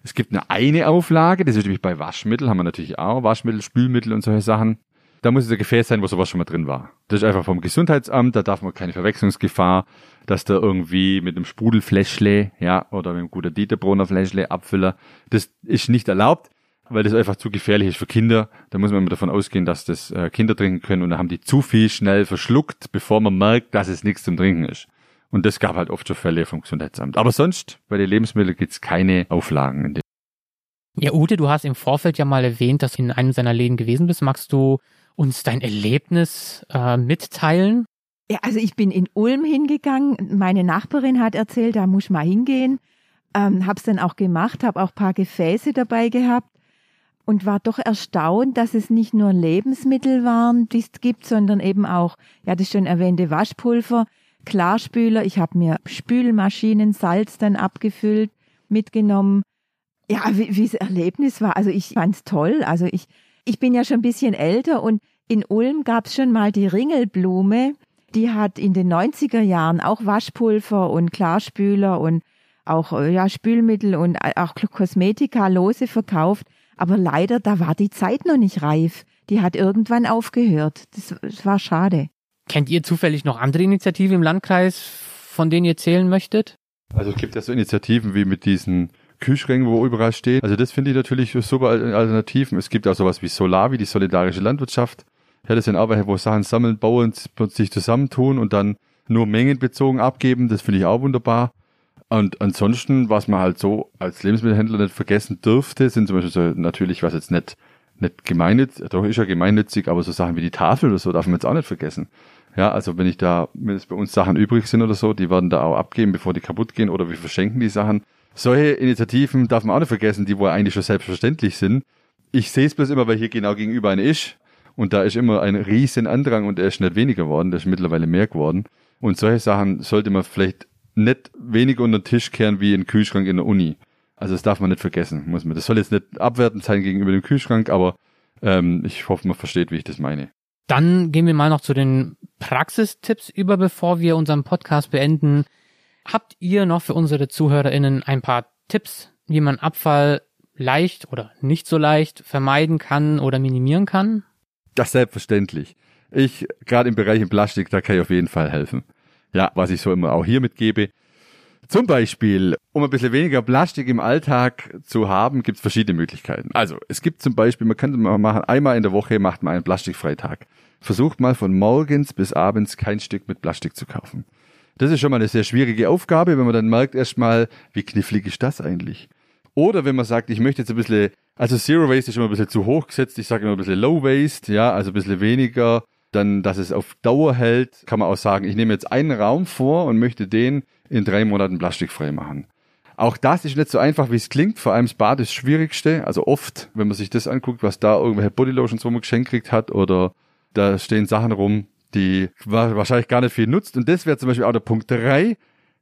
Es gibt eine eine Auflage, das ist nämlich bei Waschmittel, haben wir natürlich auch. Waschmittel, Spülmittel und solche Sachen. Da muss es ein Gefäß sein, wo sowas schon mal drin war. Das ist einfach vom Gesundheitsamt, da darf man keine Verwechslungsgefahr, dass da irgendwie mit einem Sprudelfläschle, ja, oder mit einem guter Dieterbrunner Fläschle, Abfüller, das ist nicht erlaubt weil das einfach zu gefährlich ist für Kinder. Da muss man immer davon ausgehen, dass das äh, Kinder trinken können und da haben die zu viel schnell verschluckt, bevor man merkt, dass es nichts zum Trinken ist. Und das gab halt oft schon Fälle vom Gesundheitsamt. Aber sonst, bei den Lebensmitteln gibt's keine Auflagen. In dem ja, Ute, du hast im Vorfeld ja mal erwähnt, dass du in einem seiner Läden gewesen bist. Magst du uns dein Erlebnis äh, mitteilen? Ja, also ich bin in Ulm hingegangen. Meine Nachbarin hat erzählt, da muss mal hingehen. Ähm, hab's dann auch gemacht, habe auch paar Gefäße dabei gehabt und war doch erstaunt, dass es nicht nur Lebensmittel waren, die es gibt, sondern eben auch, ja, das schon erwähnte Waschpulver, Klarspüler. Ich habe mir Spülmaschinen, Salz dann abgefüllt, mitgenommen. Ja, wie, das Erlebnis war. Also ich fand's toll. Also ich, ich bin ja schon ein bisschen älter und in Ulm gab's schon mal die Ringelblume. Die hat in den 90er Jahren auch Waschpulver und Klarspüler und auch ja, Spülmittel und auch Kosmetika lose verkauft. Aber leider, da war die Zeit noch nicht reif. Die hat irgendwann aufgehört. Das, das war schade. Kennt ihr zufällig noch andere Initiativen im Landkreis, von denen ihr zählen möchtet? Also es gibt ja so Initiativen wie mit diesen Kühlschränken, wo überall steht. Also das finde ich natürlich super Alternativen. Es gibt auch sowas wie Solar, wie die solidarische Landwirtschaft. Ja, das sind Arbeiter, wo Sachen sammeln, bauen, sich zusammentun und dann nur mengenbezogen abgeben. Das finde ich auch wunderbar. Und ansonsten, was man halt so als Lebensmittelhändler nicht vergessen dürfte, sind zum Beispiel so natürlich, was jetzt nicht, nicht gemeinnützig, doch ist ja gemeinnützig, aber so Sachen wie die Tafel oder so darf man jetzt auch nicht vergessen. Ja, also wenn ich da, wenn es bei uns Sachen übrig sind oder so, die werden da auch abgeben, bevor die kaputt gehen oder wir verschenken die Sachen. Solche Initiativen darf man auch nicht vergessen, die wohl eigentlich schon selbstverständlich sind. Ich sehe es bloß immer, weil hier genau gegenüber eine ist. Und da ist immer ein riesen Andrang und er ist nicht weniger geworden, der ist mittlerweile mehr geworden. Und solche Sachen sollte man vielleicht nicht weniger unter den Tisch kehren wie ein Kühlschrank in der Uni. Also das darf man nicht vergessen, muss man. Das soll jetzt nicht abwertend sein gegenüber dem Kühlschrank, aber ähm, ich hoffe, man versteht, wie ich das meine. Dann gehen wir mal noch zu den Praxistipps über, bevor wir unseren Podcast beenden. Habt ihr noch für unsere ZuhörerInnen ein paar Tipps, wie man Abfall leicht oder nicht so leicht vermeiden kann oder minimieren kann? Das selbstverständlich. Ich, gerade im Bereich im Plastik, da kann ich auf jeden Fall helfen. Ja, was ich so immer auch hier mitgebe. Zum Beispiel, um ein bisschen weniger Plastik im Alltag zu haben, gibt es verschiedene Möglichkeiten. Also, es gibt zum Beispiel, man könnte mal machen, einmal in der Woche macht man einen Plastikfreitag. Versucht mal von morgens bis abends kein Stück mit Plastik zu kaufen. Das ist schon mal eine sehr schwierige Aufgabe, wenn man dann merkt erstmal, wie knifflig ist das eigentlich? Oder wenn man sagt, ich möchte jetzt ein bisschen, also Zero Waste ist immer ein bisschen zu hoch gesetzt, ich sage immer ein bisschen Low Waste, ja, also ein bisschen weniger, dann, dass es auf Dauer hält, kann man auch sagen, ich nehme jetzt einen Raum vor und möchte den in drei Monaten plastikfrei machen. Auch das ist nicht so einfach, wie es klingt. Vor allem das Bad ist das Schwierigste. Also oft, wenn man sich das anguckt, was da irgendwelche Bodylotions, man geschenkt kriegt hat, oder da stehen Sachen rum, die wahrscheinlich gar nicht viel nutzt. Und das wäre zum Beispiel auch der Punkt drei.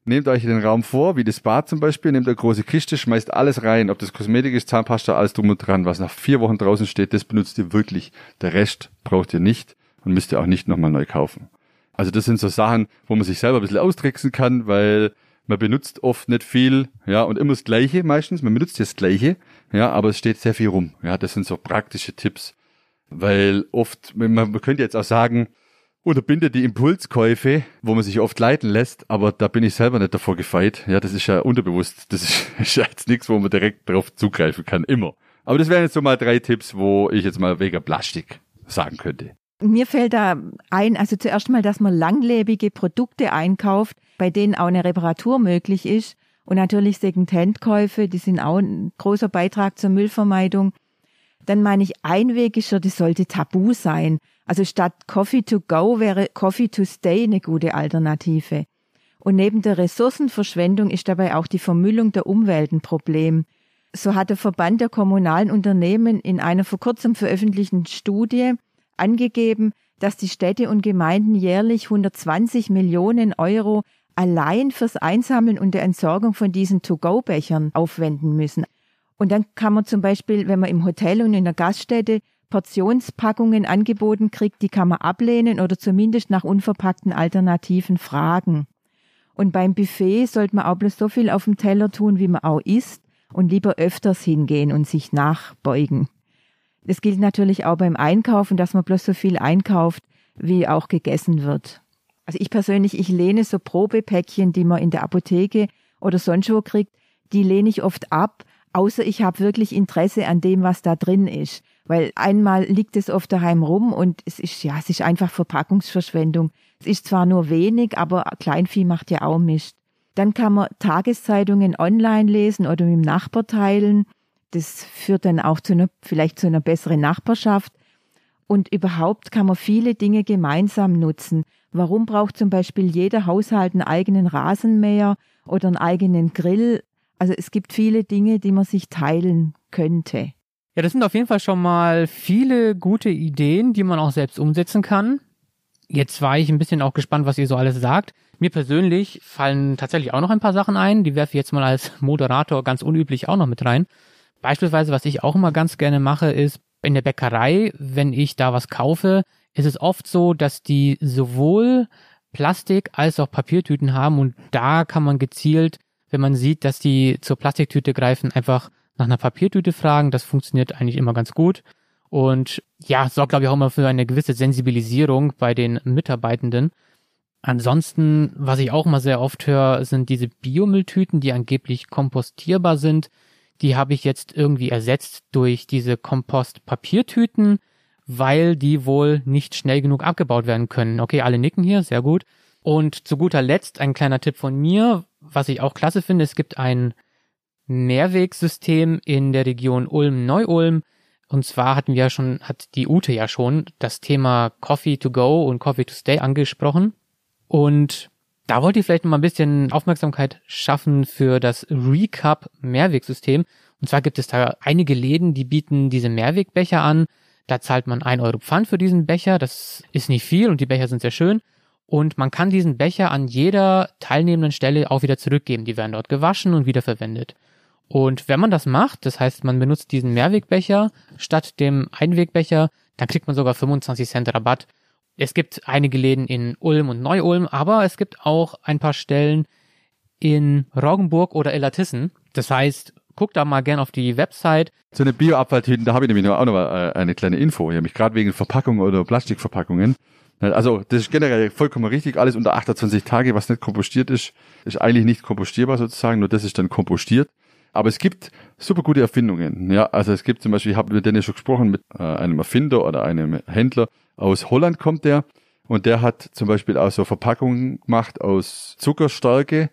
Nehmt euch den Raum vor, wie das Bad zum Beispiel, nehmt eine große Kiste, schmeißt alles rein, ob das Kosmetik ist, Zahnpasta, alles drum und dran, was nach vier Wochen draußen steht, das benutzt ihr wirklich. Der Rest braucht ihr nicht und müsst ihr auch nicht nochmal neu kaufen. Also das sind so Sachen, wo man sich selber ein bisschen austricksen kann, weil man benutzt oft nicht viel, ja, und immer das Gleiche meistens. Man benutzt das Gleiche, ja, aber es steht sehr viel rum. Ja, das sind so praktische Tipps, weil oft, man, man könnte jetzt auch sagen, unterbindet die Impulskäufe, wo man sich oft leiten lässt, aber da bin ich selber nicht davor gefeit. Ja, das ist ja unterbewusst. Das ist, ist jetzt nichts, wo man direkt drauf zugreifen kann, immer. Aber das wären jetzt so mal drei Tipps, wo ich jetzt mal wegen Plastik sagen könnte. Mir fällt da ein, also zuerst mal, dass man langlebige Produkte einkauft, bei denen auch eine Reparatur möglich ist. Und natürlich Second-Hand-Käufe, die sind auch ein großer Beitrag zur Müllvermeidung. Dann meine ich, Einwegischer, das sollte tabu sein. Also statt Coffee to go wäre Coffee to stay eine gute Alternative. Und neben der Ressourcenverschwendung ist dabei auch die Vermüllung der Umwelt ein Problem. So hat der Verband der kommunalen Unternehmen in einer vor kurzem veröffentlichten Studie angegeben, dass die Städte und Gemeinden jährlich 120 Millionen Euro allein fürs Einsammeln und der Entsorgung von diesen To-Go-Bechern aufwenden müssen. Und dann kann man zum Beispiel, wenn man im Hotel und in der Gaststätte Portionspackungen angeboten kriegt, die kann man ablehnen oder zumindest nach unverpackten Alternativen fragen. Und beim Buffet sollte man auch bloß so viel auf dem Teller tun, wie man auch isst und lieber öfters hingehen und sich nachbeugen. Das gilt natürlich auch beim Einkaufen, dass man bloß so viel einkauft, wie auch gegessen wird. Also ich persönlich, ich lehne so Probepäckchen, die man in der Apotheke oder sonst wo kriegt, die lehne ich oft ab, außer ich habe wirklich Interesse an dem, was da drin ist. Weil einmal liegt es oft daheim rum und es ist, ja, es ist einfach Verpackungsverschwendung. Es ist zwar nur wenig, aber Kleinvieh macht ja auch Mist. Dann kann man Tageszeitungen online lesen oder mit dem Nachbar teilen. Das führt dann auch zu einer, vielleicht zu einer besseren Nachbarschaft. Und überhaupt kann man viele Dinge gemeinsam nutzen. Warum braucht zum Beispiel jeder Haushalt einen eigenen Rasenmäher oder einen eigenen Grill? Also es gibt viele Dinge, die man sich teilen könnte. Ja, das sind auf jeden Fall schon mal viele gute Ideen, die man auch selbst umsetzen kann. Jetzt war ich ein bisschen auch gespannt, was ihr so alles sagt. Mir persönlich fallen tatsächlich auch noch ein paar Sachen ein. Die werfe ich jetzt mal als Moderator ganz unüblich auch noch mit rein. Beispielsweise, was ich auch immer ganz gerne mache, ist in der Bäckerei, wenn ich da was kaufe, ist es oft so, dass die sowohl Plastik als auch Papiertüten haben und da kann man gezielt, wenn man sieht, dass die zur Plastiktüte greifen, einfach nach einer Papiertüte fragen. Das funktioniert eigentlich immer ganz gut. Und ja, sorgt, glaube ich, auch immer für eine gewisse Sensibilisierung bei den Mitarbeitenden. Ansonsten, was ich auch immer sehr oft höre, sind diese Biomülltüten, die angeblich kompostierbar sind. Die habe ich jetzt irgendwie ersetzt durch diese Kompostpapiertüten, weil die wohl nicht schnell genug abgebaut werden können. Okay, alle nicken hier, sehr gut. Und zu guter Letzt ein kleiner Tipp von mir, was ich auch klasse finde. Es gibt ein Mehrwegsystem in der Region Ulm-Neu-Ulm. Und zwar hatten wir ja schon, hat die Ute ja schon das Thema Coffee to go und Coffee to stay angesprochen. Und da wollt ihr vielleicht noch mal ein bisschen Aufmerksamkeit schaffen für das Recap Mehrwegsystem. Und zwar gibt es da einige Läden, die bieten diese Mehrwegbecher an. Da zahlt man ein Euro Pfand für diesen Becher. Das ist nicht viel und die Becher sind sehr schön. Und man kann diesen Becher an jeder teilnehmenden Stelle auch wieder zurückgeben. Die werden dort gewaschen und wiederverwendet. Und wenn man das macht, das heißt, man benutzt diesen Mehrwegbecher statt dem Einwegbecher, dann kriegt man sogar 25 Cent Rabatt. Es gibt einige Läden in Ulm und Neu-Ulm, aber es gibt auch ein paar Stellen in Roggenburg oder Ellertissen. Das heißt, guck da mal gern auf die Website. So eine Bio-Abfalltüten, da habe ich nämlich auch noch mal, äh, eine kleine Info. Ich habe mich gerade wegen Verpackungen oder Plastikverpackungen. Also das ist generell vollkommen richtig. Alles unter 28 Tage, was nicht kompostiert ist, ist eigentlich nicht kompostierbar sozusagen. Nur das ist dann kompostiert. Aber es gibt super gute Erfindungen. Ja, also es gibt zum Beispiel, ich habe mit denen schon gesprochen, mit äh, einem Erfinder oder einem Händler aus Holland kommt der und der hat zum Beispiel auch so Verpackungen gemacht aus Zuckerstärke,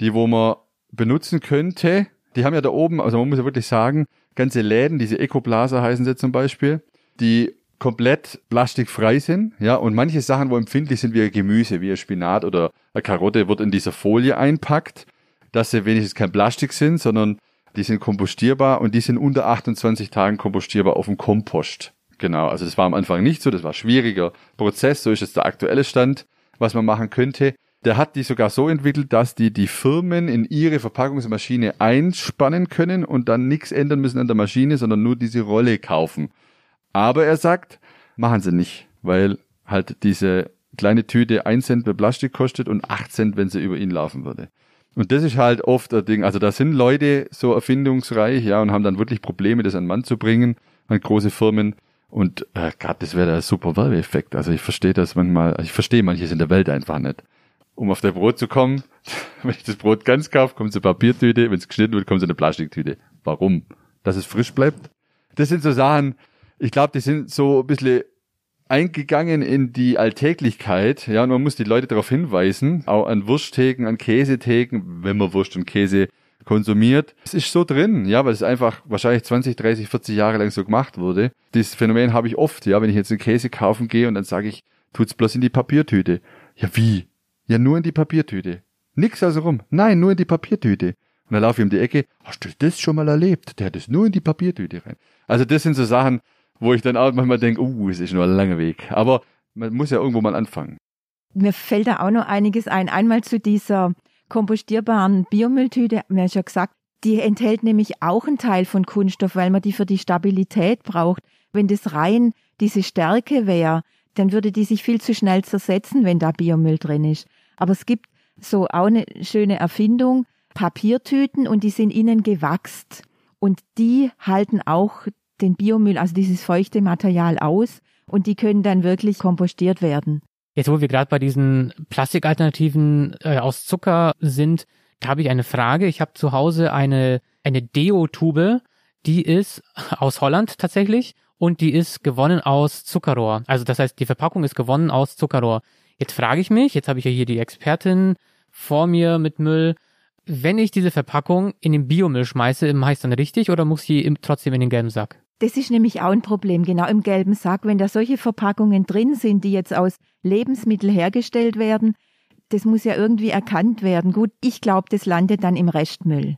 die wo man benutzen könnte. Die haben ja da oben, also man muss ja wirklich sagen, ganze Läden, diese Ecoblaser heißen sie zum Beispiel, die komplett plastikfrei sind, ja, und manche Sachen, wo empfindlich sind, wie Gemüse, wie Spinat oder eine Karotte, wird in dieser Folie einpackt, dass sie wenigstens kein Plastik sind, sondern die sind kompostierbar und die sind unter 28 Tagen kompostierbar auf dem Kompost. Genau, also das war am Anfang nicht so, das war schwieriger Prozess, so ist jetzt der aktuelle Stand, was man machen könnte. Der hat die sogar so entwickelt, dass die die Firmen in ihre Verpackungsmaschine einspannen können und dann nichts ändern müssen an der Maschine, sondern nur diese Rolle kaufen. Aber er sagt, machen sie nicht, weil halt diese kleine Tüte 1 Cent für Plastik kostet und 8 Cent, wenn sie über ihn laufen würde. Und das ist halt oft ein Ding. Also da sind Leute so erfindungsreich, ja, und haben dann wirklich Probleme, das an den Mann zu bringen, an große Firmen. Und äh, Gott, das wäre der super Werbeeffekt. Also ich verstehe das manchmal, ich verstehe manches in der Welt einfach nicht. Um auf der Brot zu kommen, wenn ich das Brot ganz kaufe, kommt es eine Papiertüte, wenn es geschnitten wird, kommt es eine Plastiktüte. Warum? Dass es frisch bleibt? Das sind so Sachen, ich glaube, die sind so ein bisschen eingegangen in die Alltäglichkeit, ja, und man muss die Leute darauf hinweisen, auch an Wursttheken, an Käsetheken, wenn man Wurst und Käse konsumiert. Es ist so drin, ja, weil es einfach wahrscheinlich 20, 30, 40 Jahre lang so gemacht wurde. Dieses Phänomen habe ich oft, ja, wenn ich jetzt einen Käse kaufen gehe und dann sage ich, tut's bloß in die Papiertüte. Ja, wie? Ja, nur in die Papiertüte. Nix also rum. Nein, nur in die Papiertüte. Und dann laufe ich um die Ecke, hast du das schon mal erlebt? Der hat es nur in die Papiertüte rein. Also das sind so Sachen, wo ich dann auch manchmal denke, uh, es ist nur ein langer Weg. Aber man muss ja irgendwo mal anfangen. Mir fällt da auch noch einiges ein. Einmal zu dieser kompostierbaren Biomülltüte, mir schon gesagt, die enthält nämlich auch einen Teil von Kunststoff, weil man die für die Stabilität braucht. Wenn das rein diese Stärke wäre, dann würde die sich viel zu schnell zersetzen, wenn da Biomüll drin ist. Aber es gibt so auch eine schöne Erfindung, Papiertüten und die sind innen gewachst. Und die halten auch den Biomüll, also dieses feuchte Material aus und die können dann wirklich kompostiert werden. Jetzt, wo wir gerade bei diesen Plastikalternativen äh, aus Zucker sind, da habe ich eine Frage. Ich habe zu Hause eine, eine Deo-Tube, die ist aus Holland tatsächlich und die ist gewonnen aus Zuckerrohr. Also das heißt, die Verpackung ist gewonnen aus Zuckerrohr. Jetzt frage ich mich, jetzt habe ich ja hier die Expertin vor mir mit Müll, wenn ich diese Verpackung in den Biomüll schmeiße, mache ich es dann richtig oder muss ich trotzdem in den gelben Sack? Das ist nämlich auch ein Problem, genau im gelben Sack. Wenn da solche Verpackungen drin sind, die jetzt aus Lebensmitteln hergestellt werden, das muss ja irgendwie erkannt werden. Gut, ich glaube, das landet dann im Restmüll,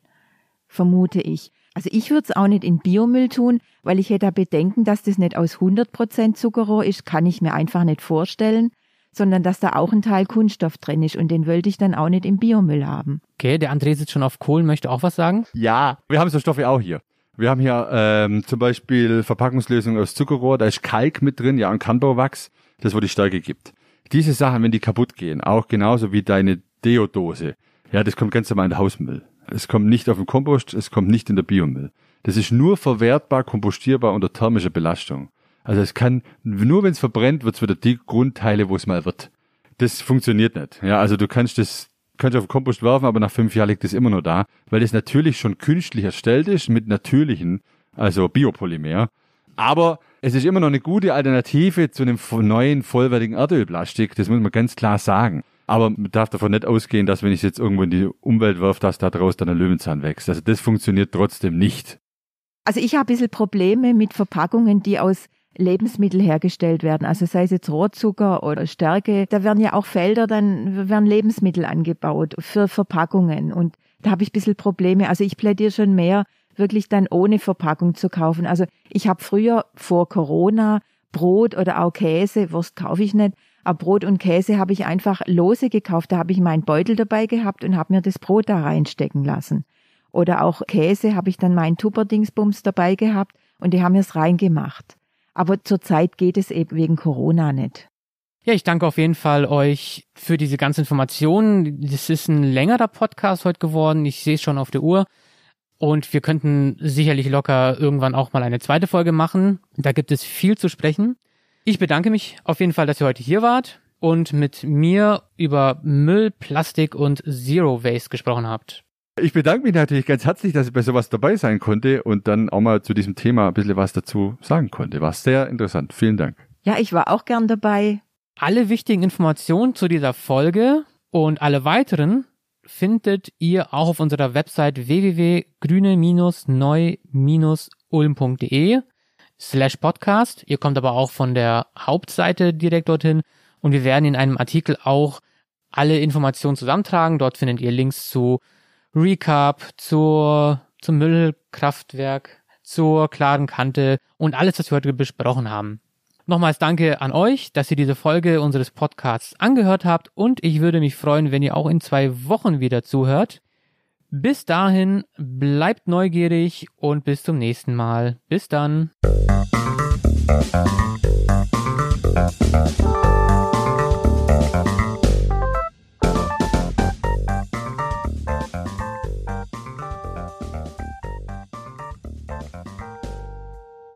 vermute ich. Also ich würde es auch nicht in Biomüll tun, weil ich hätte da Bedenken, dass das nicht aus 100% Zuckerrohr ist, kann ich mir einfach nicht vorstellen, sondern dass da auch ein Teil Kunststoff drin ist und den wollte ich dann auch nicht im Biomüll haben. Okay, der André sitzt schon auf Kohlen, möchte auch was sagen? Ja, wir haben so Stoffe auch hier. Wir haben hier ähm, zum Beispiel Verpackungslösung aus Zuckerrohr, da ist Kalk mit drin, ja, und Kernbauwachs, das wo die Stärke gibt. Diese Sachen, wenn die kaputt gehen, auch genauso wie deine Deodose, ja, das kommt ganz normal in den Hausmüll. Es kommt nicht auf den Kompost, es kommt nicht in der Biomüll. Das ist nur verwertbar, kompostierbar unter thermischer Belastung. Also es kann, nur wenn es verbrennt, wird es wieder die Grundteile, wo es mal wird. Das funktioniert nicht. Ja, also du kannst das könnt ihr auf den Kompost werfen, aber nach fünf Jahren liegt es immer noch da, weil es natürlich schon künstlich erstellt ist mit natürlichen, also Biopolymer. Aber es ist immer noch eine gute Alternative zu einem neuen, vollwertigen Erdölplastik. Das muss man ganz klar sagen. Aber man darf davon nicht ausgehen, dass wenn ich es jetzt irgendwo in die Umwelt wirf, dass da draus dann ein Löwenzahn wächst. Also das funktioniert trotzdem nicht. Also ich habe ein bisschen Probleme mit Verpackungen, die aus Lebensmittel hergestellt werden, also sei es jetzt Rohrzucker oder Stärke, da werden ja auch Felder, dann werden Lebensmittel angebaut für Verpackungen und da habe ich ein bisschen Probleme. Also ich plädiere schon mehr, wirklich dann ohne Verpackung zu kaufen. Also ich habe früher vor Corona Brot oder auch Käse, Wurst kaufe ich nicht, aber Brot und Käse habe ich einfach lose gekauft. Da habe ich meinen Beutel dabei gehabt und habe mir das Brot da reinstecken lassen. Oder auch Käse habe ich dann meinen Tupperdingsbums dabei gehabt und die haben es reingemacht. Aber zurzeit geht es eben wegen Corona nicht. Ja, ich danke auf jeden Fall euch für diese ganzen Informationen. Das ist ein längerer Podcast heute geworden. Ich sehe es schon auf der Uhr. Und wir könnten sicherlich locker irgendwann auch mal eine zweite Folge machen. Da gibt es viel zu sprechen. Ich bedanke mich auf jeden Fall, dass ihr heute hier wart und mit mir über Müll, Plastik und Zero Waste gesprochen habt. Ich bedanke mich natürlich ganz herzlich, dass ich bei sowas dabei sein konnte und dann auch mal zu diesem Thema ein bisschen was dazu sagen konnte. War sehr interessant. Vielen Dank. Ja, ich war auch gern dabei. Alle wichtigen Informationen zu dieser Folge und alle weiteren findet ihr auch auf unserer Website www.grüne-neu-ulm.de slash podcast. Ihr kommt aber auch von der Hauptseite direkt dorhin und wir werden in einem Artikel auch alle Informationen zusammentragen. Dort findet ihr Links zu Recap, zur, zum Müllkraftwerk, zur klaren Kante und alles, was wir heute besprochen haben. Nochmals danke an euch, dass ihr diese Folge unseres Podcasts angehört habt und ich würde mich freuen, wenn ihr auch in zwei Wochen wieder zuhört. Bis dahin, bleibt neugierig und bis zum nächsten Mal. Bis dann.